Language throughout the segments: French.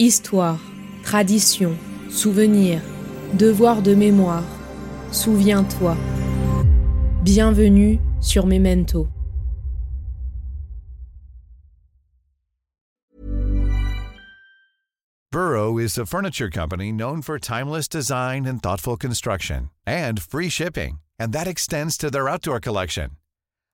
Histoire, tradition, souvenir, devoir de mémoire. Souviens-toi. Bienvenue sur Memento. Burrow is a furniture company known for timeless design and thoughtful construction and free shipping, and that extends to their outdoor collection.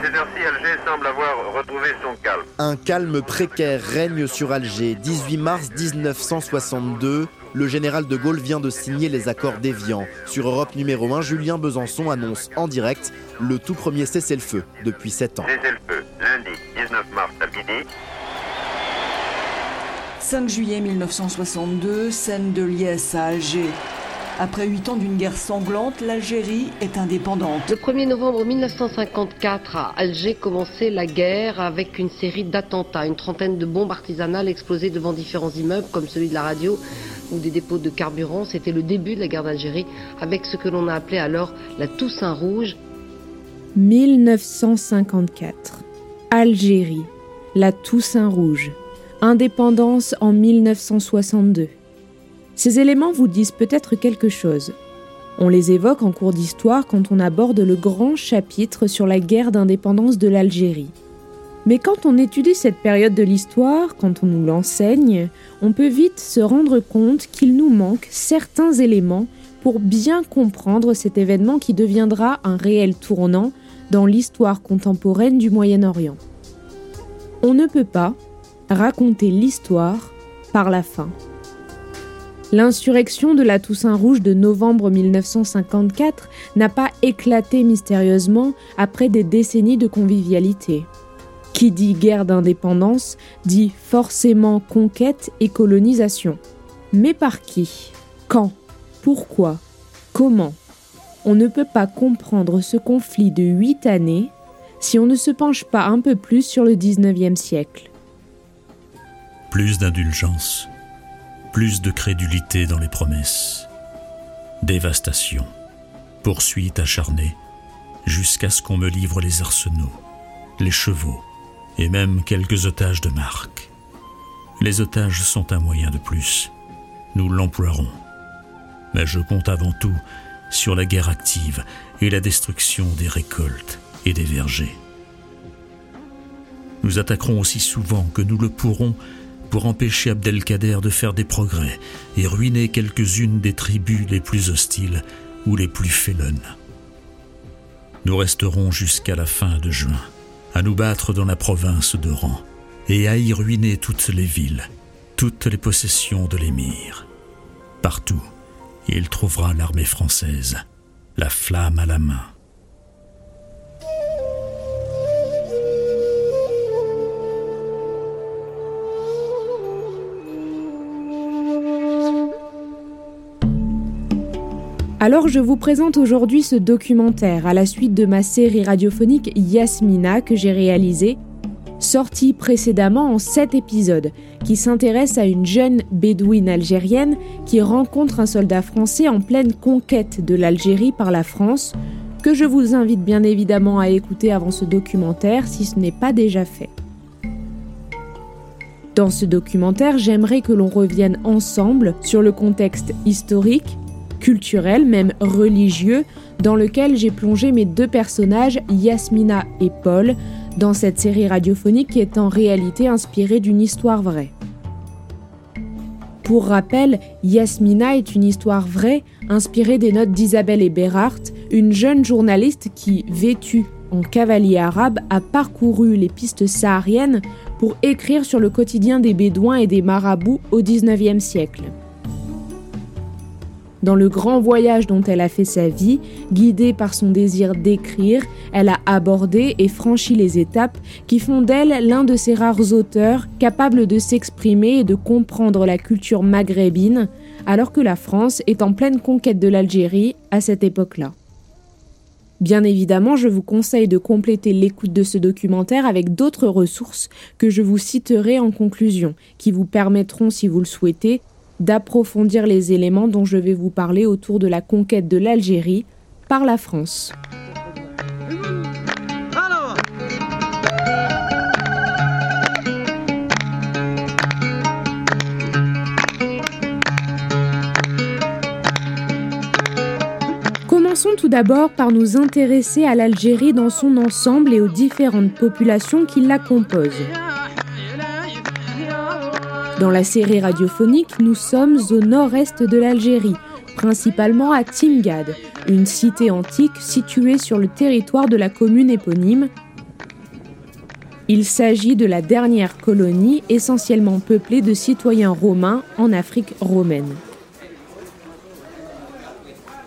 À cette heure-ci, Alger semble avoir retrouvé son calme. Un calme précaire règne sur Alger. 18 mars 1962, le général de Gaulle vient de signer les accords d'Évian. Sur Europe numéro 1, Julien Besançon annonce en direct le tout premier cessez-le-feu depuis 7 ans. Cessez-le-feu, lundi 19 mars à midi. 5 juillet 1962, scène de liesse à Alger. Après huit ans d'une guerre sanglante, l'Algérie est indépendante. Le 1er novembre 1954, à Alger commençait la guerre avec une série d'attentats, une trentaine de bombes artisanales explosées devant différents immeubles comme celui de la radio ou des dépôts de carburant. C'était le début de la guerre d'Algérie avec ce que l'on a appelé alors la Toussaint Rouge. 1954. Algérie. La Toussaint Rouge. Indépendance en 1962. Ces éléments vous disent peut-être quelque chose. On les évoque en cours d'histoire quand on aborde le grand chapitre sur la guerre d'indépendance de l'Algérie. Mais quand on étudie cette période de l'histoire, quand on nous l'enseigne, on peut vite se rendre compte qu'il nous manque certains éléments pour bien comprendre cet événement qui deviendra un réel tournant dans l'histoire contemporaine du Moyen-Orient. On ne peut pas raconter l'histoire par la fin. L'insurrection de la Toussaint Rouge de novembre 1954 n'a pas éclaté mystérieusement après des décennies de convivialité. Qui dit guerre d'indépendance dit forcément conquête et colonisation. Mais par qui? Quand? Pourquoi? Comment? On ne peut pas comprendre ce conflit de huit années si on ne se penche pas un peu plus sur le 19e siècle. Plus d'indulgence, plus de crédulité dans les promesses. Dévastation, poursuite acharnée, jusqu'à ce qu'on me livre les arsenaux, les chevaux et même quelques otages de marque. Les otages sont un moyen de plus. Nous l'emploierons. Mais je compte avant tout sur la guerre active et la destruction des récoltes et des vergers. Nous attaquerons aussi souvent que nous le pourrons pour empêcher Abdelkader de faire des progrès et ruiner quelques-unes des tribus les plus hostiles ou les plus félonnes. Nous resterons jusqu'à la fin de juin, à nous battre dans la province d'Oran et à y ruiner toutes les villes, toutes les possessions de l'émir. Partout, il trouvera l'armée française, la flamme à la main. Alors je vous présente aujourd'hui ce documentaire à la suite de ma série radiophonique Yasmina que j'ai réalisée, sortie précédemment en 7 épisodes, qui s'intéresse à une jeune bédouine algérienne qui rencontre un soldat français en pleine conquête de l'Algérie par la France, que je vous invite bien évidemment à écouter avant ce documentaire si ce n'est pas déjà fait. Dans ce documentaire, j'aimerais que l'on revienne ensemble sur le contexte historique, culturel, même religieux, dans lequel j'ai plongé mes deux personnages, Yasmina et Paul, dans cette série radiophonique qui est en réalité inspirée d'une histoire vraie. Pour rappel, Yasmina est une histoire vraie, inspirée des notes d'Isabelle Eberhardt, une jeune journaliste qui, vêtue en cavalier arabe, a parcouru les pistes sahariennes pour écrire sur le quotidien des Bédouins et des marabouts au XIXe siècle. Dans le grand voyage dont elle a fait sa vie, guidée par son désir d'écrire, elle a abordé et franchi les étapes qui font d'elle l'un de ces rares auteurs capables de s'exprimer et de comprendre la culture maghrébine, alors que la France est en pleine conquête de l'Algérie à cette époque-là. Bien évidemment, je vous conseille de compléter l'écoute de ce documentaire avec d'autres ressources que je vous citerai en conclusion, qui vous permettront, si vous le souhaitez, d'approfondir les éléments dont je vais vous parler autour de la conquête de l'Algérie par la France. Commençons tout d'abord par nous intéresser à l'Algérie dans son ensemble et aux différentes populations qui la composent. Dans la série radiophonique, nous sommes au nord-est de l'Algérie, principalement à Timgad, une cité antique située sur le territoire de la commune éponyme. Il s'agit de la dernière colonie essentiellement peuplée de citoyens romains en Afrique romaine.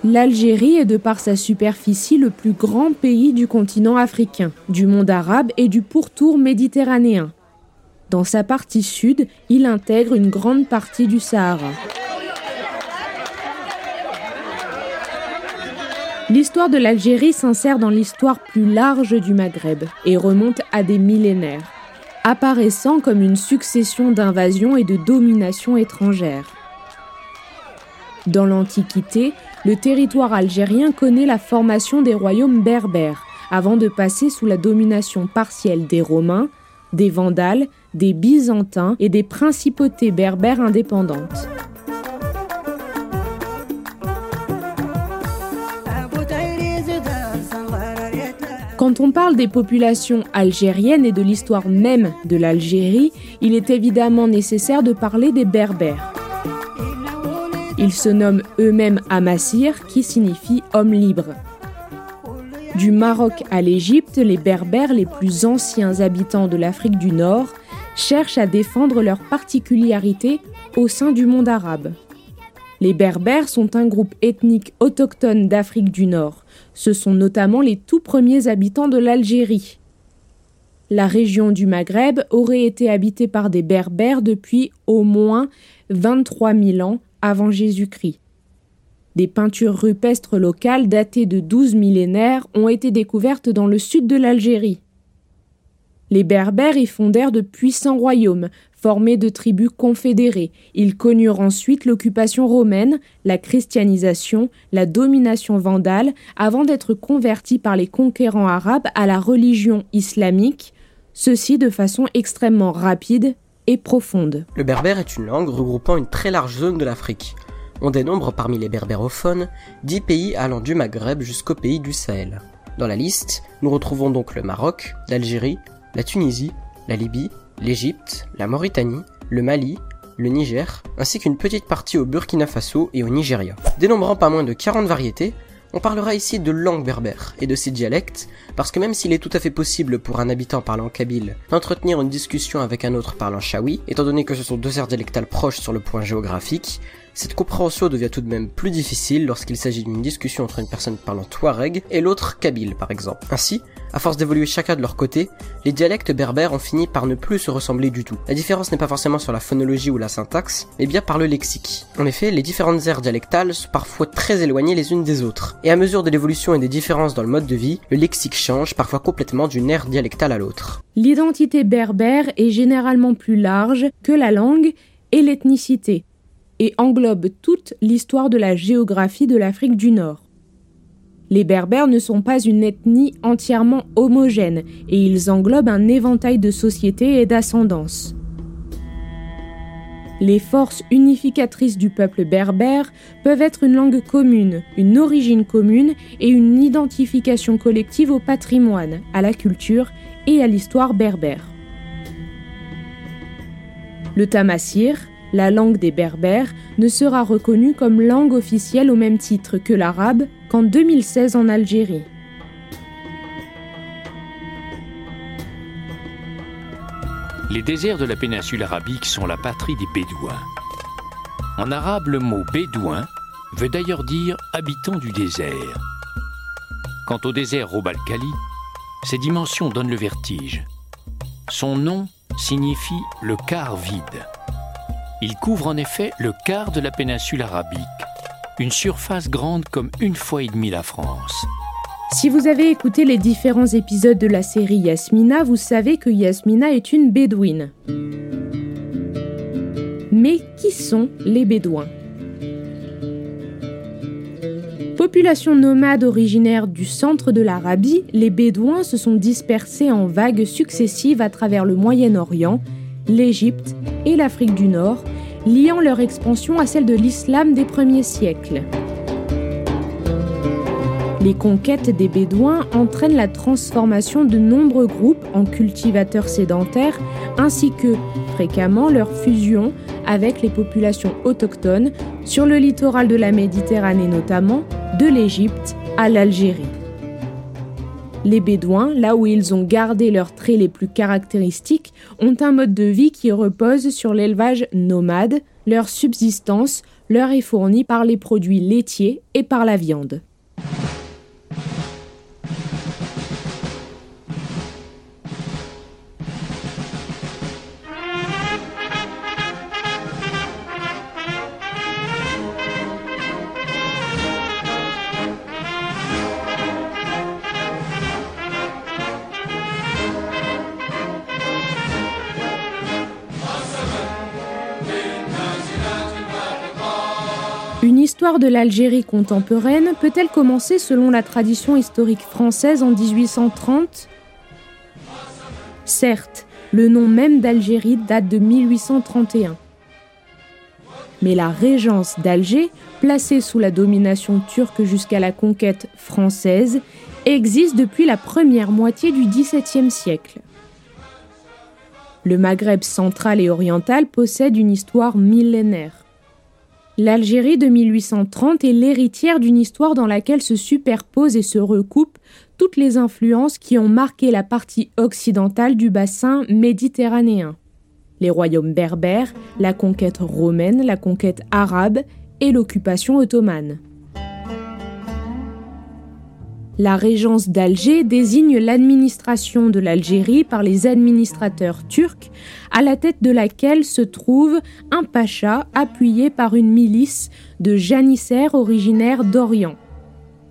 L'Algérie est de par sa superficie le plus grand pays du continent africain, du monde arabe et du pourtour méditerranéen. Dans sa partie sud, il intègre une grande partie du Sahara. L'histoire de l'Algérie s'insère dans l'histoire plus large du Maghreb et remonte à des millénaires, apparaissant comme une succession d'invasions et de dominations étrangères. Dans l'Antiquité, le territoire algérien connaît la formation des royaumes berbères, avant de passer sous la domination partielle des Romains, des Vandales, des Byzantins et des principautés berbères indépendantes. Quand on parle des populations algériennes et de l'histoire même de l'Algérie, il est évidemment nécessaire de parler des Berbères. Ils se nomment eux-mêmes Amassir, qui signifie homme libre. Du Maroc à l'Égypte, les Berbères, les plus anciens habitants de l'Afrique du Nord, cherchent à défendre leurs particularités au sein du monde arabe. Les Berbères sont un groupe ethnique autochtone d'Afrique du Nord. Ce sont notamment les tout premiers habitants de l'Algérie. La région du Maghreb aurait été habitée par des Berbères depuis au moins 23 000 ans avant Jésus-Christ. Des peintures rupestres locales datées de douze millénaires ont été découvertes dans le sud de l'Algérie. Les Berbères y fondèrent de puissants royaumes, formés de tribus confédérées. Ils connurent ensuite l'occupation romaine, la christianisation, la domination vandale, avant d'être convertis par les conquérants arabes à la religion islamique, ceci de façon extrêmement rapide et profonde. Le berbère est une langue regroupant une très large zone de l'Afrique. On dénombre parmi les berbérophones 10 pays allant du Maghreb jusqu'au pays du Sahel. Dans la liste, nous retrouvons donc le Maroc, l'Algérie, la Tunisie, la Libye, l'Égypte, la Mauritanie, le Mali, le Niger, ainsi qu'une petite partie au Burkina Faso et au Nigeria. Dénombrant pas moins de 40 variétés, on parlera ici de langue berbère et de ses dialectes, parce que même s'il est tout à fait possible pour un habitant parlant kabyle d'entretenir une discussion avec un autre parlant chaoui, étant donné que ce sont deux aires dialectales proches sur le point géographique, cette compréhension devient tout de même plus difficile lorsqu'il s'agit d'une discussion entre une personne parlant touareg et l'autre kabyle par exemple. Ainsi, à force d'évoluer chacun de leur côté, les dialectes berbères ont fini par ne plus se ressembler du tout. La différence n'est pas forcément sur la phonologie ou la syntaxe, mais bien par le lexique. En effet, les différentes aires dialectales sont parfois très éloignées les unes des autres, et à mesure de l'évolution et des différences dans le mode de vie, le lexique change parfois complètement d'une aire dialectale à l'autre. L'identité berbère est généralement plus large que la langue et l'ethnicité et englobe toute l'histoire de la géographie de l'Afrique du Nord. Les Berbères ne sont pas une ethnie entièrement homogène et ils englobent un éventail de sociétés et d'ascendances. Les forces unificatrices du peuple berbère peuvent être une langue commune, une origine commune et une identification collective au patrimoine, à la culture et à l'histoire berbère. Le tamassir, la langue des berbères, ne sera reconnue comme langue officielle au même titre que l'arabe qu'en 2016 en Algérie. Les déserts de la péninsule arabique sont la patrie des Bédouins. En arabe, le mot bédouin veut d'ailleurs dire habitant du désert. Quant au désert Robalkali, ses dimensions donnent le vertige. Son nom signifie le quart vide. Il couvre en effet le quart de la péninsule arabique, une surface grande comme une fois et demie la France. Si vous avez écouté les différents épisodes de la série Yasmina, vous savez que Yasmina est une bédouine. Mais qui sont les Bédouins? Population nomade originaire du centre de l'Arabie, les Bédouins se sont dispersés en vagues successives à travers le Moyen-Orient, l'Égypte et l'Afrique du Nord, liant leur expansion à celle de l'islam des premiers siècles. Les conquêtes des Bédouins entraînent la transformation de nombreux groupes en cultivateurs sédentaires, ainsi que, fréquemment, leur fusion avec les populations autochtones sur le littoral de la Méditerranée notamment, de l'Égypte à l'Algérie. Les Bédouins, là où ils ont gardé leurs traits les plus caractéristiques, ont un mode de vie qui repose sur l'élevage nomade, leur subsistance leur est fournie par les produits laitiers et par la viande. De l'Algérie contemporaine peut-elle commencer selon la tradition historique française en 1830 Certes, le nom même d'Algérie date de 1831. Mais la régence d'Alger, placée sous la domination turque jusqu'à la conquête française, existe depuis la première moitié du XVIIe siècle. Le Maghreb central et oriental possède une histoire millénaire. L'Algérie de 1830 est l'héritière d'une histoire dans laquelle se superposent et se recoupent toutes les influences qui ont marqué la partie occidentale du bassin méditerranéen. Les royaumes berbères, la conquête romaine, la conquête arabe et l'occupation ottomane. La régence d'Alger désigne l'administration de l'Algérie par les administrateurs turcs, à la tête de laquelle se trouve un pacha appuyé par une milice de janissaires originaires d'Orient.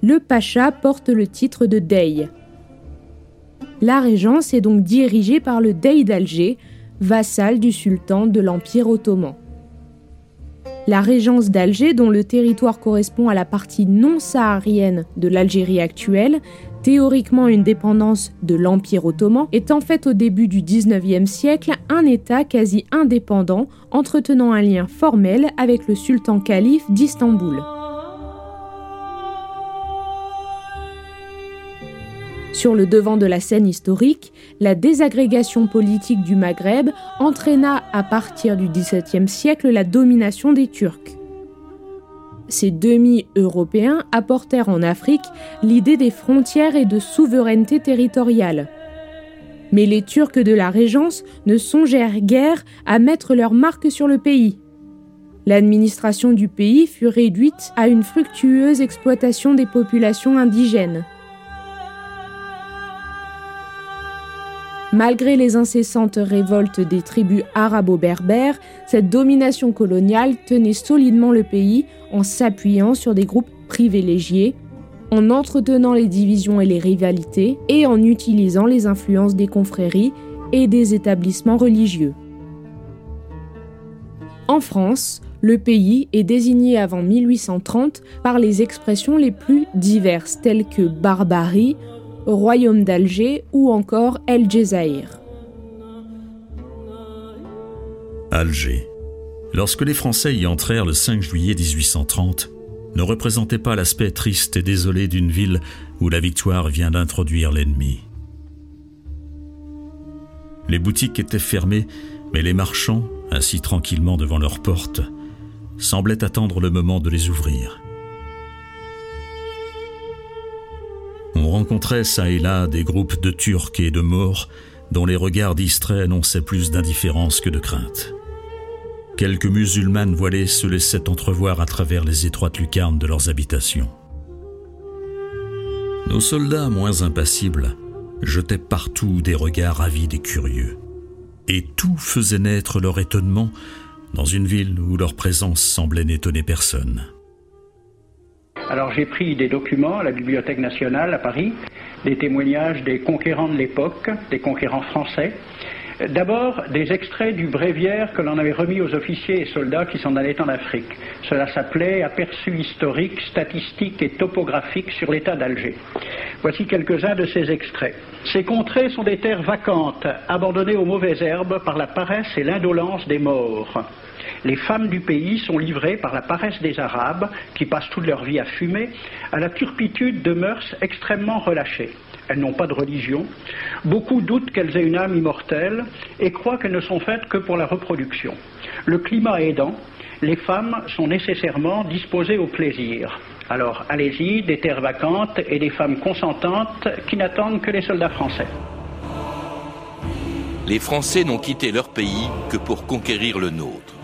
Le pacha porte le titre de Dey. La régence est donc dirigée par le Dey d'Alger, vassal du sultan de l'Empire ottoman. La régence d'Alger, dont le territoire correspond à la partie non saharienne de l'Algérie actuelle, théoriquement une dépendance de l'Empire ottoman, est en fait au début du XIXe siècle un État quasi indépendant, entretenant un lien formel avec le sultan calife d'Istanbul. Sur le devant de la scène historique, la désagrégation politique du Maghreb entraîna à partir du XVIIe siècle la domination des Turcs. Ces demi-européens apportèrent en Afrique l'idée des frontières et de souveraineté territoriale. Mais les Turcs de la Régence ne songèrent guère à mettre leur marque sur le pays. L'administration du pays fut réduite à une fructueuse exploitation des populations indigènes. Malgré les incessantes révoltes des tribus arabo-berbères, cette domination coloniale tenait solidement le pays en s'appuyant sur des groupes privilégiés, en entretenant les divisions et les rivalités et en utilisant les influences des confréries et des établissements religieux. En France, le pays est désigné avant 1830 par les expressions les plus diverses telles que barbarie, Royaume d'Alger ou encore El Djezaïr. Alger, Lorsque les Français y entrèrent le 5 juillet 1830, ne représentait pas l'aspect triste et désolé d'une ville où la victoire vient d'introduire l'ennemi. Les boutiques étaient fermées, mais les marchands, assis tranquillement devant leurs portes, semblaient attendre le moment de les ouvrir. On rencontrait çà et là des groupes de Turcs et de Maures dont les regards distraits annonçaient plus d'indifférence que de crainte. Quelques musulmanes voilées se laissaient entrevoir à travers les étroites lucarnes de leurs habitations. Nos soldats, moins impassibles, jetaient partout des regards avides et curieux. Et tout faisait naître leur étonnement dans une ville où leur présence semblait n'étonner personne. Alors j'ai pris des documents à la Bibliothèque nationale à Paris, des témoignages des conquérants de l'époque, des conquérants français, D'abord, des extraits du bréviaire que l'on avait remis aux officiers et soldats qui s'en allaient en Afrique. Cela s'appelait Aperçu historique, statistique et topographique sur l'état d'Alger. Voici quelques-uns de ces extraits. Ces contrées sont des terres vacantes, abandonnées aux mauvaises herbes par la paresse et l'indolence des morts. Les femmes du pays sont livrées par la paresse des Arabes, qui passent toute leur vie à fumer, à la turpitude de mœurs extrêmement relâchées. Elles n'ont pas de religion. Beaucoup doutent qu'elles aient une âme immortelle et croient qu'elles ne sont faites que pour la reproduction. Le climat aidant, les femmes sont nécessairement disposées au plaisir. Alors allez-y, des terres vacantes et des femmes consentantes qui n'attendent que les soldats français. Les Français n'ont quitté leur pays que pour conquérir le nôtre.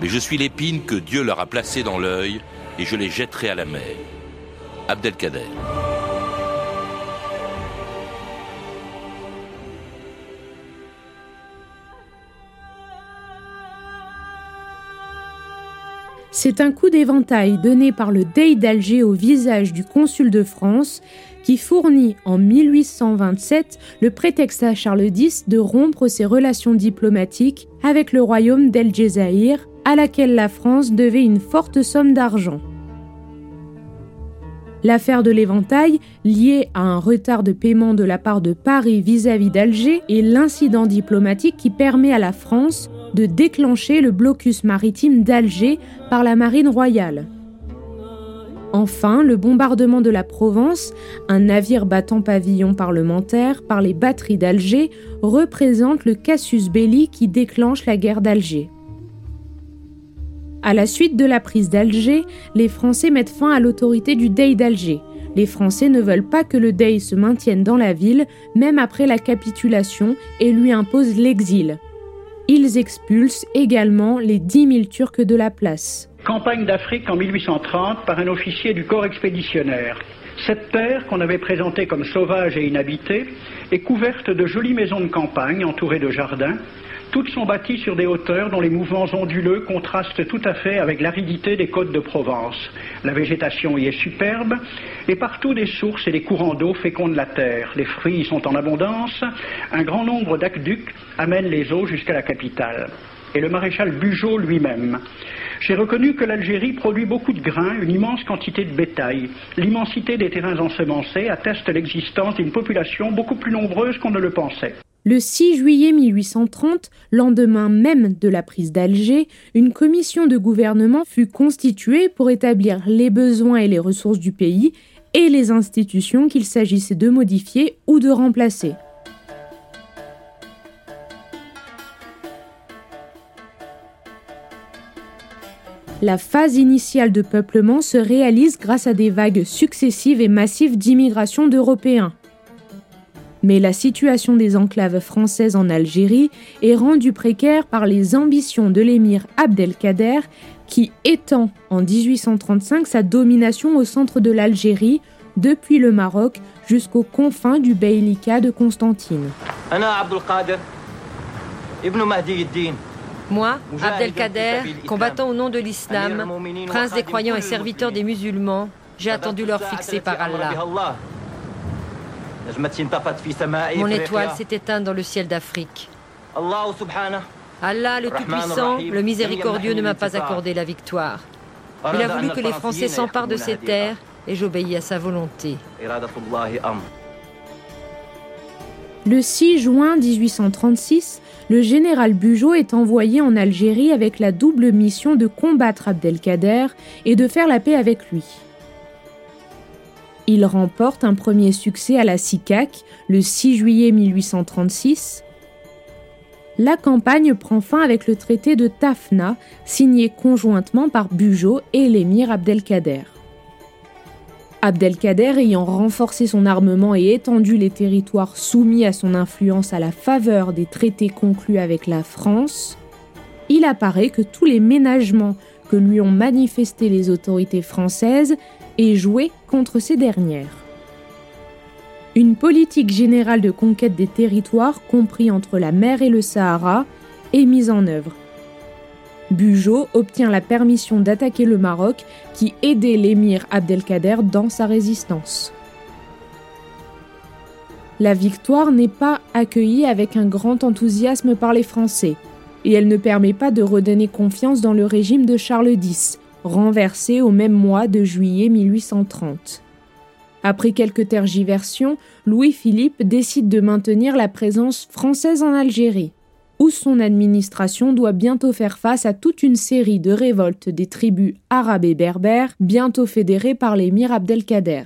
Mais je suis l'épine que Dieu leur a placée dans l'œil et je les jetterai à la mer. Abdelkader. C'est un coup d'éventail donné par le Dey d'Alger au visage du consul de France qui fournit en 1827 le prétexte à Charles X de rompre ses relations diplomatiques avec le royaume d'El Djezaïr, à laquelle la France devait une forte somme d'argent. L'affaire de l'éventail, liée à un retard de paiement de la part de Paris vis-à-vis d'Alger, est l'incident diplomatique qui permet à la France de déclencher le blocus maritime d'Alger par la marine royale. Enfin, le bombardement de la Provence, un navire battant pavillon parlementaire par les batteries d'Alger, représente le casus belli qui déclenche la guerre d'Alger. À la suite de la prise d'Alger, les Français mettent fin à l'autorité du Dey d'Alger. Les Français ne veulent pas que le Dey se maintienne dans la ville, même après la capitulation, et lui imposent l'exil. Ils expulsent également les 10 000 Turcs de la place. Campagne d'Afrique en 1830 par un officier du corps expéditionnaire. Cette terre, qu'on avait présentée comme sauvage et inhabitée, est couverte de jolies maisons de campagne entourées de jardins. Toutes sont bâties sur des hauteurs dont les mouvements onduleux contrastent tout à fait avec l'aridité des côtes de Provence. La végétation y est superbe et partout des sources et des courants d'eau fécondent la terre. Les fruits y sont en abondance. Un grand nombre d'aqueducs amènent les eaux jusqu'à la capitale. Et le maréchal Bugeaud lui-même. J'ai reconnu que l'Algérie produit beaucoup de grains, une immense quantité de bétail. L'immensité des terrains ensemencés atteste l'existence d'une population beaucoup plus nombreuse qu'on ne le pensait. Le 6 juillet 1830, lendemain même de la prise d'Alger, une commission de gouvernement fut constituée pour établir les besoins et les ressources du pays et les institutions qu'il s'agissait de modifier ou de remplacer. La phase initiale de peuplement se réalise grâce à des vagues successives et massives d'immigration d'Européens. Mais la situation des enclaves françaises en Algérie est rendue précaire par les ambitions de l'émir Abdelkader qui étend en 1835 sa domination au centre de l'Algérie, depuis le Maroc jusqu'aux confins du Beylika de Constantine. Moi, Abdelkader, combattant au nom de l'islam, prince des croyants et serviteur des musulmans, j'ai attendu l'heure fixée par Allah. Mon étoile s'est éteinte dans le ciel d'Afrique. Allah, le Tout-Puissant, le Miséricordieux, ne m'a pas accordé la victoire. Il a voulu que les Français s'emparent de ces terres et j'obéis à sa volonté. Le 6 juin 1836, le général Bugeaud est envoyé en Algérie avec la double mission de combattre Abdelkader et de faire la paix avec lui. Il remporte un premier succès à la SICAC le 6 juillet 1836. La campagne prend fin avec le traité de Tafna, signé conjointement par Bugeaud et l'émir Abdelkader. Abdelkader ayant renforcé son armement et étendu les territoires soumis à son influence à la faveur des traités conclus avec la France, il apparaît que tous les ménagements que lui ont manifestés les autorités françaises aient joué contre ces dernières. Une politique générale de conquête des territoires compris entre la mer et le Sahara est mise en œuvre Bugeaud obtient la permission d'attaquer le Maroc qui aidait l'émir Abdelkader dans sa résistance. La victoire n'est pas accueillie avec un grand enthousiasme par les Français, et elle ne permet pas de redonner confiance dans le régime de Charles X, renversé au même mois de juillet 1830. Après quelques tergiversions, Louis-Philippe décide de maintenir la présence française en Algérie où son administration doit bientôt faire face à toute une série de révoltes des tribus arabes et berbères, bientôt fédérées par l'émir Abdelkader.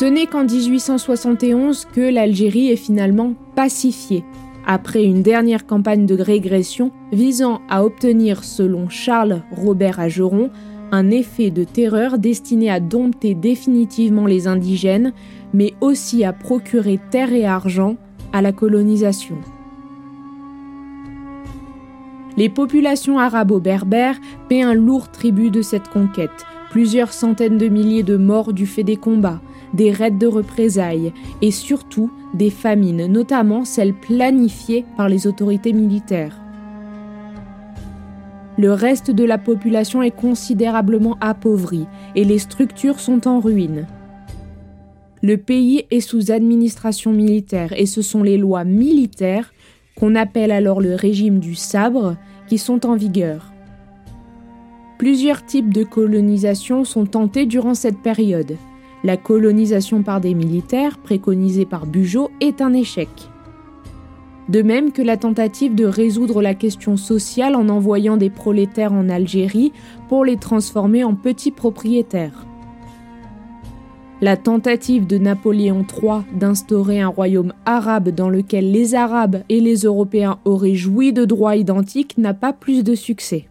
Ce n'est qu'en 1871 que l'Algérie est finalement pacifiée, après une dernière campagne de régression visant à obtenir, selon Charles Robert Ageron, un effet de terreur destiné à dompter définitivement les indigènes, mais aussi à procurer terre et argent à la colonisation. Les populations arabo-berbères paient un lourd tribut de cette conquête, plusieurs centaines de milliers de morts du fait des combats, des raids de représailles et surtout des famines, notamment celles planifiées par les autorités militaires. Le reste de la population est considérablement appauvri et les structures sont en ruine. Le pays est sous administration militaire et ce sont les lois militaires, qu'on appelle alors le régime du sabre, qui sont en vigueur. Plusieurs types de colonisation sont tentés durant cette période. La colonisation par des militaires, préconisée par Bugeaud, est un échec de même que la tentative de résoudre la question sociale en envoyant des prolétaires en Algérie pour les transformer en petits propriétaires. La tentative de Napoléon III d'instaurer un royaume arabe dans lequel les Arabes et les Européens auraient joui de droits identiques n'a pas plus de succès.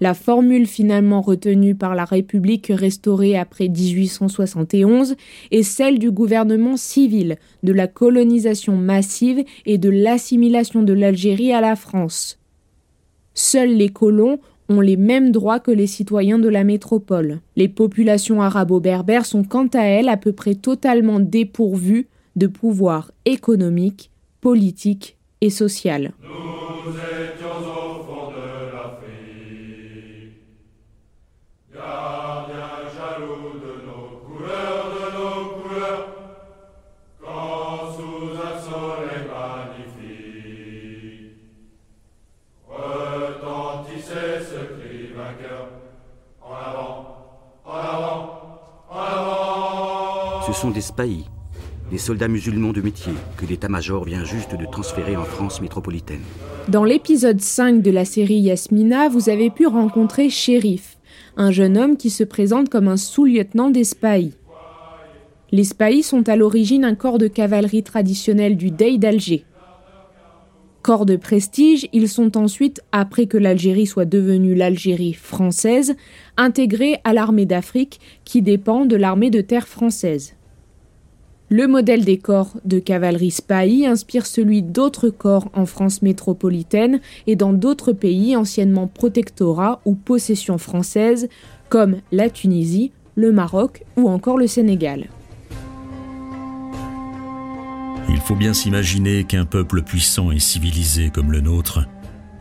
La formule finalement retenue par la République restaurée après 1871 est celle du gouvernement civil, de la colonisation massive et de l'assimilation de l'Algérie à la France. Seuls les colons ont les mêmes droits que les citoyens de la métropole. Les populations arabo-berbères sont quant à elles à peu près totalement dépourvues de pouvoir économique, politique et social. Sont des spahis, des soldats musulmans de métier que l'état-major vient juste de transférer en France métropolitaine. Dans l'épisode 5 de la série Yasmina, vous avez pu rencontrer Shérif, un jeune homme qui se présente comme un sous-lieutenant des spahis. Les spahis sont à l'origine un corps de cavalerie traditionnel du Dey d'Alger. Corps de prestige, ils sont ensuite, après que l'Algérie soit devenue l'Algérie française, intégrés à l'armée d'Afrique qui dépend de l'armée de terre française. Le modèle des corps de cavalerie Spahi inspire celui d'autres corps en France métropolitaine et dans d'autres pays anciennement protectorats ou possessions françaises comme la Tunisie, le Maroc ou encore le Sénégal. Il faut bien s'imaginer qu'un peuple puissant et civilisé comme le nôtre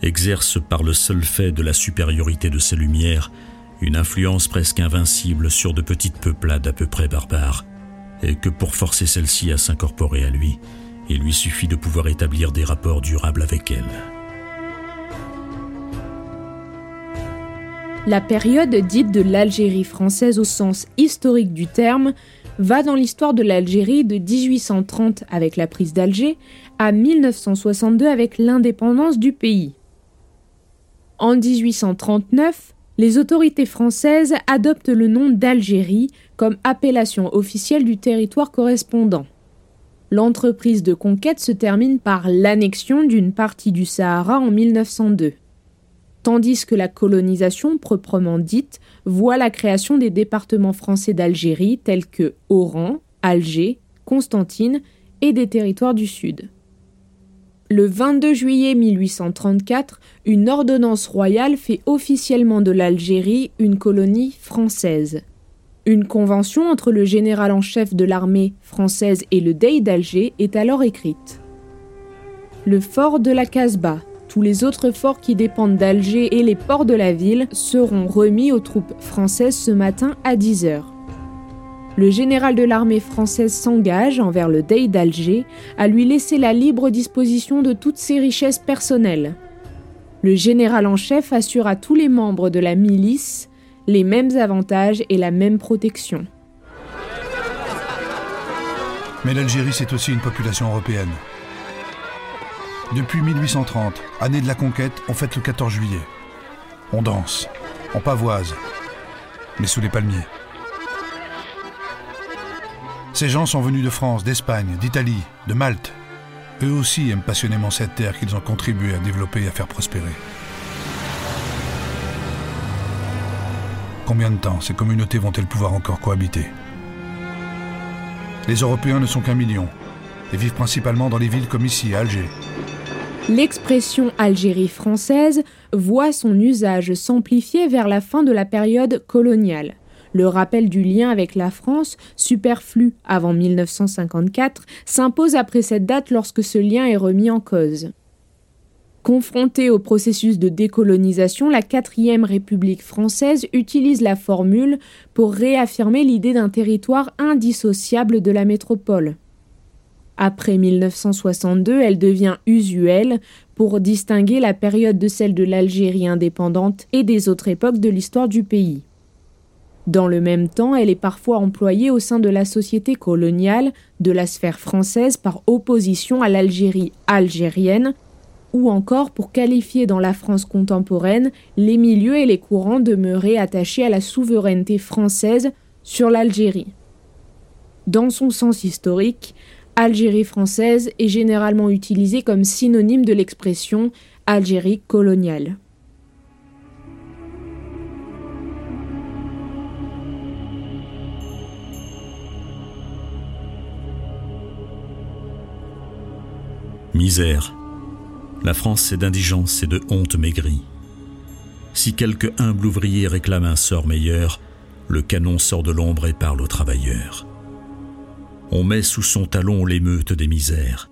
exerce par le seul fait de la supériorité de ses lumières une influence presque invincible sur de petites peuplades à peu près barbares, et que pour forcer celle-ci à s'incorporer à lui, il lui suffit de pouvoir établir des rapports durables avec elle. La période dite de l'Algérie française au sens historique du terme va dans l'histoire de l'Algérie de 1830 avec la prise d'Alger à 1962 avec l'indépendance du pays. En 1839, les autorités françaises adoptent le nom d'Algérie comme appellation officielle du territoire correspondant. L'entreprise de conquête se termine par l'annexion d'une partie du Sahara en 1902 tandis que la colonisation proprement dite voit la création des départements français d'Algérie tels que Oran, Alger, Constantine et des territoires du Sud. Le 22 juillet 1834, une ordonnance royale fait officiellement de l'Algérie une colonie française. Une convention entre le général en chef de l'armée française et le Dey d'Alger est alors écrite. Le fort de la Casbah, tous les autres forts qui dépendent d'Alger et les ports de la ville seront remis aux troupes françaises ce matin à 10h. Le général de l'armée française s'engage envers le Dey d'Alger à lui laisser la libre disposition de toutes ses richesses personnelles. Le général en chef assure à tous les membres de la milice les mêmes avantages et la même protection. Mais l'Algérie, c'est aussi une population européenne. Depuis 1830, année de la conquête, on fête le 14 juillet. On danse, on pavoise, mais sous les palmiers. Ces gens sont venus de France, d'Espagne, d'Italie, de Malte. Eux aussi aiment passionnément cette terre qu'ils ont contribué à développer et à faire prospérer. Combien de temps ces communautés vont-elles pouvoir encore cohabiter? Les Européens ne sont qu'un million et vivent principalement dans les villes comme ici, à Alger, L'expression Algérie française voit son usage s'amplifier vers la fin de la période coloniale. Le rappel du lien avec la France, superflu avant 1954, s'impose après cette date lorsque ce lien est remis en cause. Confrontée au processus de décolonisation, la quatrième République française utilise la formule pour réaffirmer l'idée d'un territoire indissociable de la métropole. Après 1962, elle devient usuelle pour distinguer la période de celle de l'Algérie indépendante et des autres époques de l'histoire du pays. Dans le même temps, elle est parfois employée au sein de la société coloniale, de la sphère française par opposition à l'Algérie algérienne, ou encore pour qualifier dans la France contemporaine les milieux et les courants demeurés attachés à la souveraineté française sur l'Algérie. Dans son sens historique, Algérie française est généralement utilisée comme synonyme de l'expression Algérie coloniale. Misère. La France c'est d'indigence et de honte maigrie. Si quelque humble ouvrier réclame un sort meilleur, le canon sort de l'ombre et parle aux travailleurs. On met sous son talon l'émeute des misères.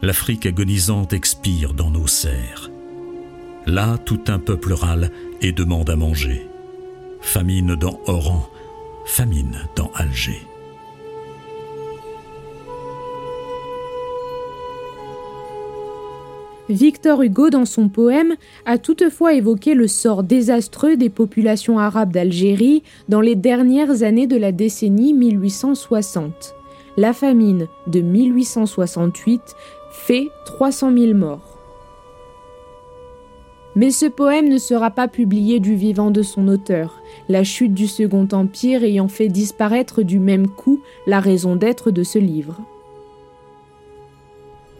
L'Afrique agonisante expire dans nos serres. Là, tout un peuple râle et demande à manger. Famine dans Oran, famine dans Alger. Victor Hugo, dans son poème, a toutefois évoqué le sort désastreux des populations arabes d'Algérie dans les dernières années de la décennie 1860 la famine de 1868 fait 300 000 morts. Mais ce poème ne sera pas publié du vivant de son auteur, la chute du Second Empire ayant fait disparaître du même coup la raison d'être de ce livre.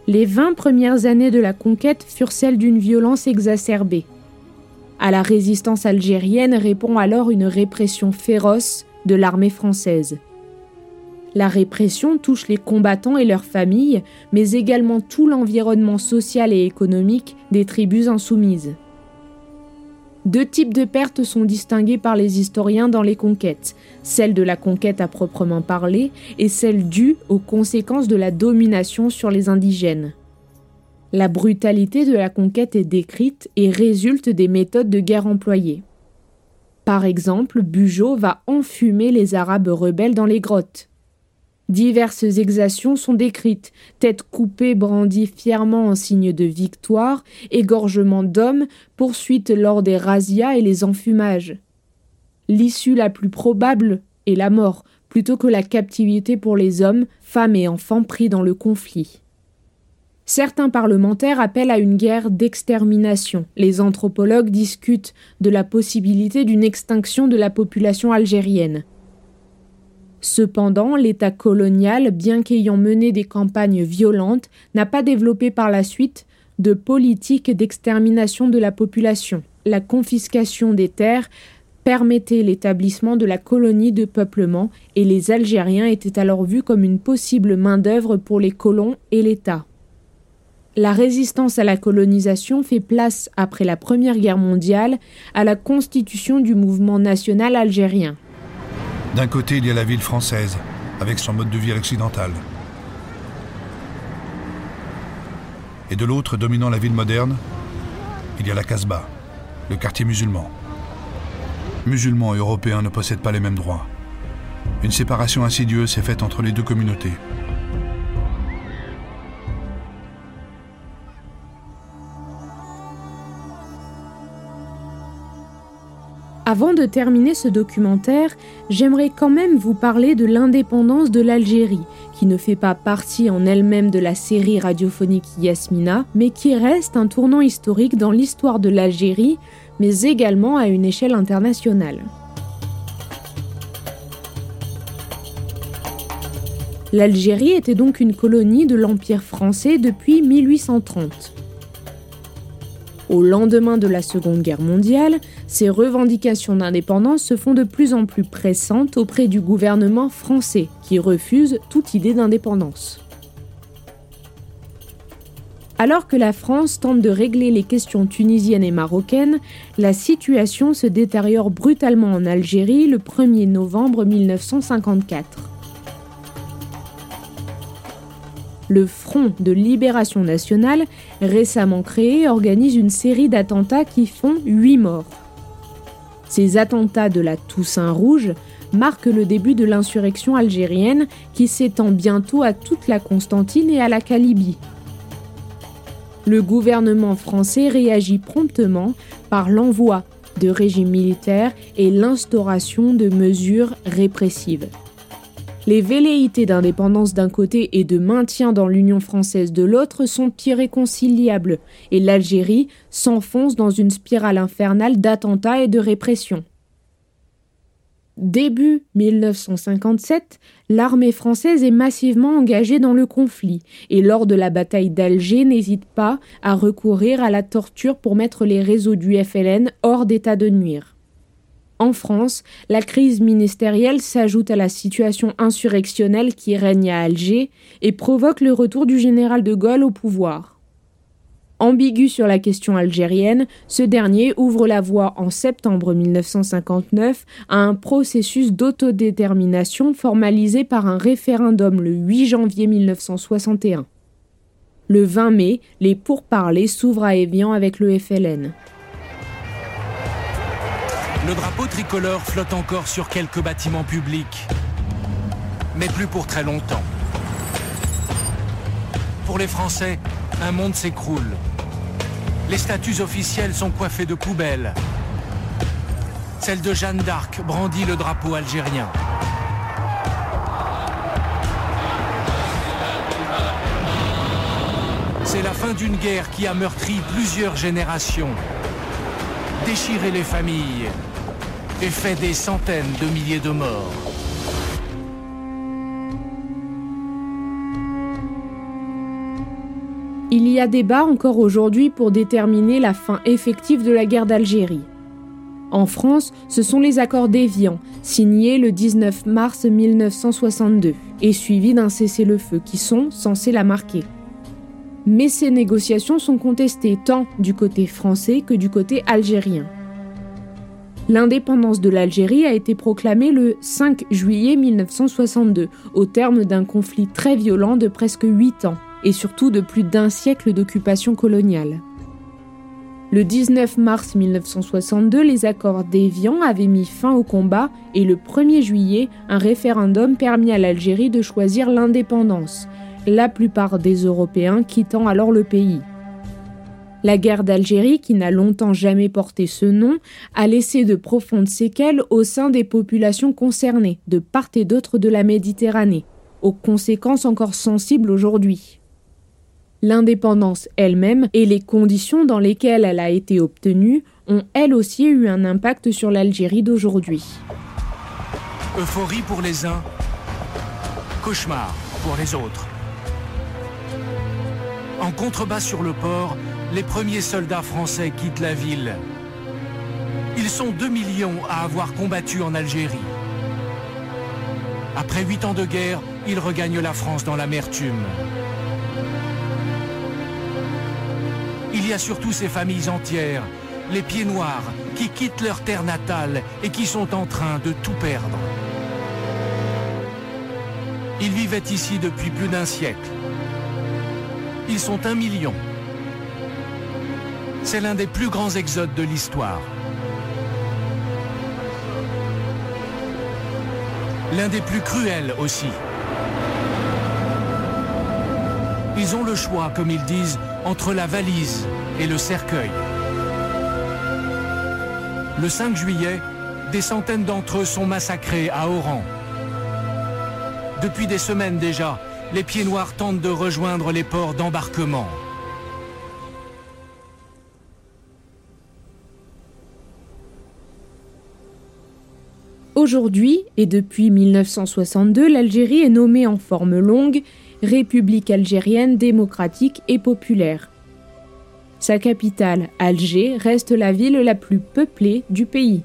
Les vingt premières années de la conquête furent celles d'une violence exacerbée. À la résistance algérienne répond alors une répression féroce de l'armée française. La répression touche les combattants et leurs familles, mais également tout l'environnement social et économique des tribus insoumises. Deux types de pertes sont distingués par les historiens dans les conquêtes, celle de la conquête à proprement parler et celle due aux conséquences de la domination sur les indigènes. La brutalité de la conquête est décrite et résulte des méthodes de guerre employées. Par exemple, Bugeaud va enfumer les Arabes rebelles dans les grottes. Diverses exactions sont décrites, têtes coupées brandies fièrement en signe de victoire, égorgement d'hommes, poursuites lors des razzias et les enfumages. L'issue la plus probable est la mort, plutôt que la captivité pour les hommes, femmes et enfants pris dans le conflit. Certains parlementaires appellent à une guerre d'extermination. Les anthropologues discutent de la possibilité d'une extinction de la population algérienne. Cependant, l'État colonial, bien qu'ayant mené des campagnes violentes, n'a pas développé par la suite de politique d'extermination de la population. La confiscation des terres permettait l'établissement de la colonie de peuplement et les Algériens étaient alors vus comme une possible main-d'œuvre pour les colons et l'État. La résistance à la colonisation fait place, après la Première Guerre mondiale, à la constitution du mouvement national algérien. D'un côté, il y a la ville française, avec son mode de vie occidental. Et de l'autre, dominant la ville moderne, il y a la Casbah, le quartier musulman. Musulmans et Européens ne possèdent pas les mêmes droits. Une séparation insidieuse est faite entre les deux communautés. Avant de terminer ce documentaire, j'aimerais quand même vous parler de l'indépendance de l'Algérie, qui ne fait pas partie en elle-même de la série radiophonique Yasmina, mais qui reste un tournant historique dans l'histoire de l'Algérie, mais également à une échelle internationale. L'Algérie était donc une colonie de l'Empire français depuis 1830. Au lendemain de la Seconde Guerre mondiale, ces revendications d'indépendance se font de plus en plus pressantes auprès du gouvernement français, qui refuse toute idée d'indépendance. Alors que la France tente de régler les questions tunisiennes et marocaines, la situation se détériore brutalement en Algérie le 1er novembre 1954. Le Front de Libération Nationale, récemment créé, organise une série d'attentats qui font 8 morts. Ces attentats de la Toussaint Rouge marquent le début de l'insurrection algérienne qui s'étend bientôt à toute la Constantine et à la Calibie. Le gouvernement français réagit promptement par l'envoi de régimes militaires et l'instauration de mesures répressives. Les velléités d'indépendance d'un côté et de maintien dans l'Union française de l'autre sont irréconciliables, et l'Algérie s'enfonce dans une spirale infernale d'attentats et de répression. Début 1957, l'armée française est massivement engagée dans le conflit et lors de la bataille d'Alger n'hésite pas à recourir à la torture pour mettre les réseaux du FLN hors d'état de nuire. En France, la crise ministérielle s'ajoute à la situation insurrectionnelle qui règne à Alger et provoque le retour du général de Gaulle au pouvoir. Ambigu sur la question algérienne, ce dernier ouvre la voie en septembre 1959 à un processus d'autodétermination formalisé par un référendum le 8 janvier 1961. Le 20 mai, les pourparlers s'ouvrent à Évian avec le FLN. Le drapeau tricolore flotte encore sur quelques bâtiments publics, mais plus pour très longtemps. Pour les Français, un monde s'écroule. Les statues officielles sont coiffées de poubelles. Celle de Jeanne d'Arc brandit le drapeau algérien. C'est la fin d'une guerre qui a meurtri plusieurs générations, déchiré les familles, fait des centaines de milliers de morts. Il y a débat encore aujourd'hui pour déterminer la fin effective de la guerre d'Algérie. En France, ce sont les accords d'Évian, signés le 19 mars 1962, et suivis d'un cessez-le-feu qui sont censés la marquer. Mais ces négociations sont contestées tant du côté français que du côté algérien. L'indépendance de l'Algérie a été proclamée le 5 juillet 1962, au terme d'un conflit très violent de presque huit ans, et surtout de plus d'un siècle d'occupation coloniale. Le 19 mars 1962, les accords d'Évian avaient mis fin au combat et le 1er juillet, un référendum permit à l'Algérie de choisir l'indépendance, la plupart des Européens quittant alors le pays. La guerre d'Algérie, qui n'a longtemps jamais porté ce nom, a laissé de profondes séquelles au sein des populations concernées, de part et d'autre de la Méditerranée, aux conséquences encore sensibles aujourd'hui. L'indépendance elle-même et les conditions dans lesquelles elle a été obtenue ont elles aussi eu un impact sur l'Algérie d'aujourd'hui. Euphorie pour les uns, cauchemar pour les autres. En contrebas sur le port, les premiers soldats français quittent la ville. Ils sont 2 millions à avoir combattu en Algérie. Après huit ans de guerre, ils regagnent la France dans l'amertume. Il y a surtout ces familles entières, les pieds noirs, qui quittent leur terre natale et qui sont en train de tout perdre. Ils vivaient ici depuis plus d'un siècle. Ils sont un million. C'est l'un des plus grands exodes de l'histoire. L'un des plus cruels aussi. Ils ont le choix, comme ils disent, entre la valise et le cercueil. Le 5 juillet, des centaines d'entre eux sont massacrés à Oran. Depuis des semaines déjà, les pieds noirs tentent de rejoindre les ports d'embarquement. Aujourd'hui, et depuis 1962, l'Algérie est nommée en forme longue République algérienne démocratique et populaire. Sa capitale, Alger, reste la ville la plus peuplée du pays.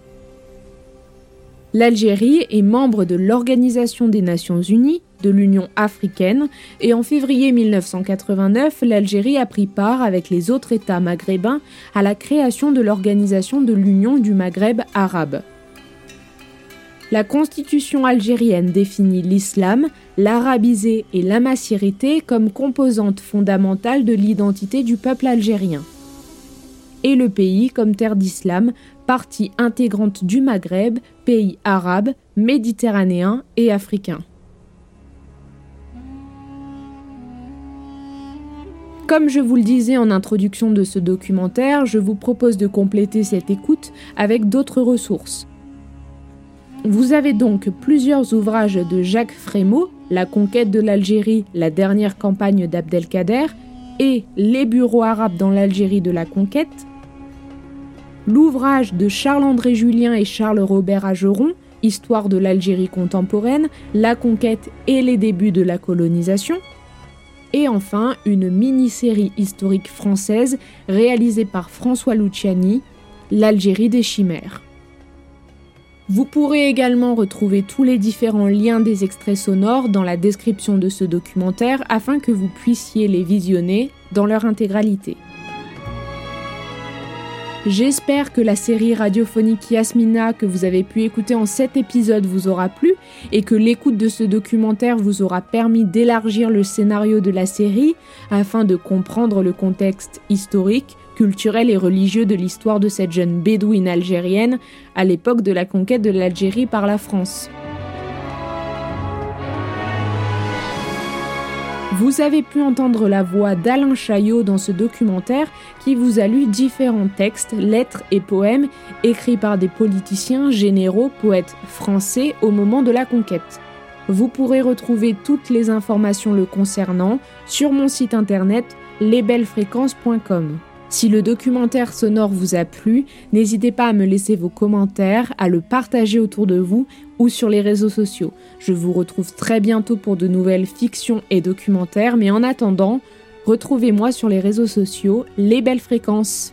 L'Algérie est membre de l'Organisation des Nations Unies, de l'Union africaine, et en février 1989, l'Algérie a pris part avec les autres États maghrébins à la création de l'Organisation de l'Union du Maghreb arabe. La constitution algérienne définit l'islam, l'arabisé et l'amassirité comme composantes fondamentales de l'identité du peuple algérien. Et le pays comme terre d'islam, partie intégrante du Maghreb, pays arabe, méditerranéen et africain. Comme je vous le disais en introduction de ce documentaire, je vous propose de compléter cette écoute avec d'autres ressources. Vous avez donc plusieurs ouvrages de Jacques Frémaux, La conquête de l'Algérie, la dernière campagne d'Abdelkader, et Les bureaux arabes dans l'Algérie de la conquête, l'ouvrage de Charles-André Julien et Charles Robert Ageron, Histoire de l'Algérie contemporaine, la conquête et les débuts de la colonisation, et enfin une mini-série historique française réalisée par François Luciani, L'Algérie des chimères. Vous pourrez également retrouver tous les différents liens des extraits sonores dans la description de ce documentaire afin que vous puissiez les visionner dans leur intégralité. J'espère que la série radiophonique Yasmina que vous avez pu écouter en cet épisode vous aura plu et que l'écoute de ce documentaire vous aura permis d'élargir le scénario de la série afin de comprendre le contexte historique, culturel et religieux de l'histoire de cette jeune bédouine algérienne à l'époque de la conquête de l'Algérie par la France. Vous avez pu entendre la voix d'Alain Chaillot dans ce documentaire qui vous a lu différents textes, lettres et poèmes écrits par des politiciens, généraux, poètes français au moment de la conquête. Vous pourrez retrouver toutes les informations le concernant sur mon site internet lesbellesfréquences.com. Si le documentaire sonore vous a plu, n'hésitez pas à me laisser vos commentaires, à le partager autour de vous ou sur les réseaux sociaux. Je vous retrouve très bientôt pour de nouvelles fictions et documentaires, mais en attendant, retrouvez-moi sur les réseaux sociaux, les belles fréquences.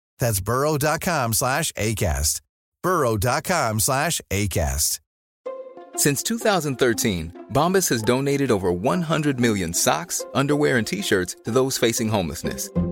That's burrow.com slash ACAST. burrow.com slash ACAST. Since 2013, Bombas has donated over 100 million socks, underwear, and T-shirts to those facing homelessness.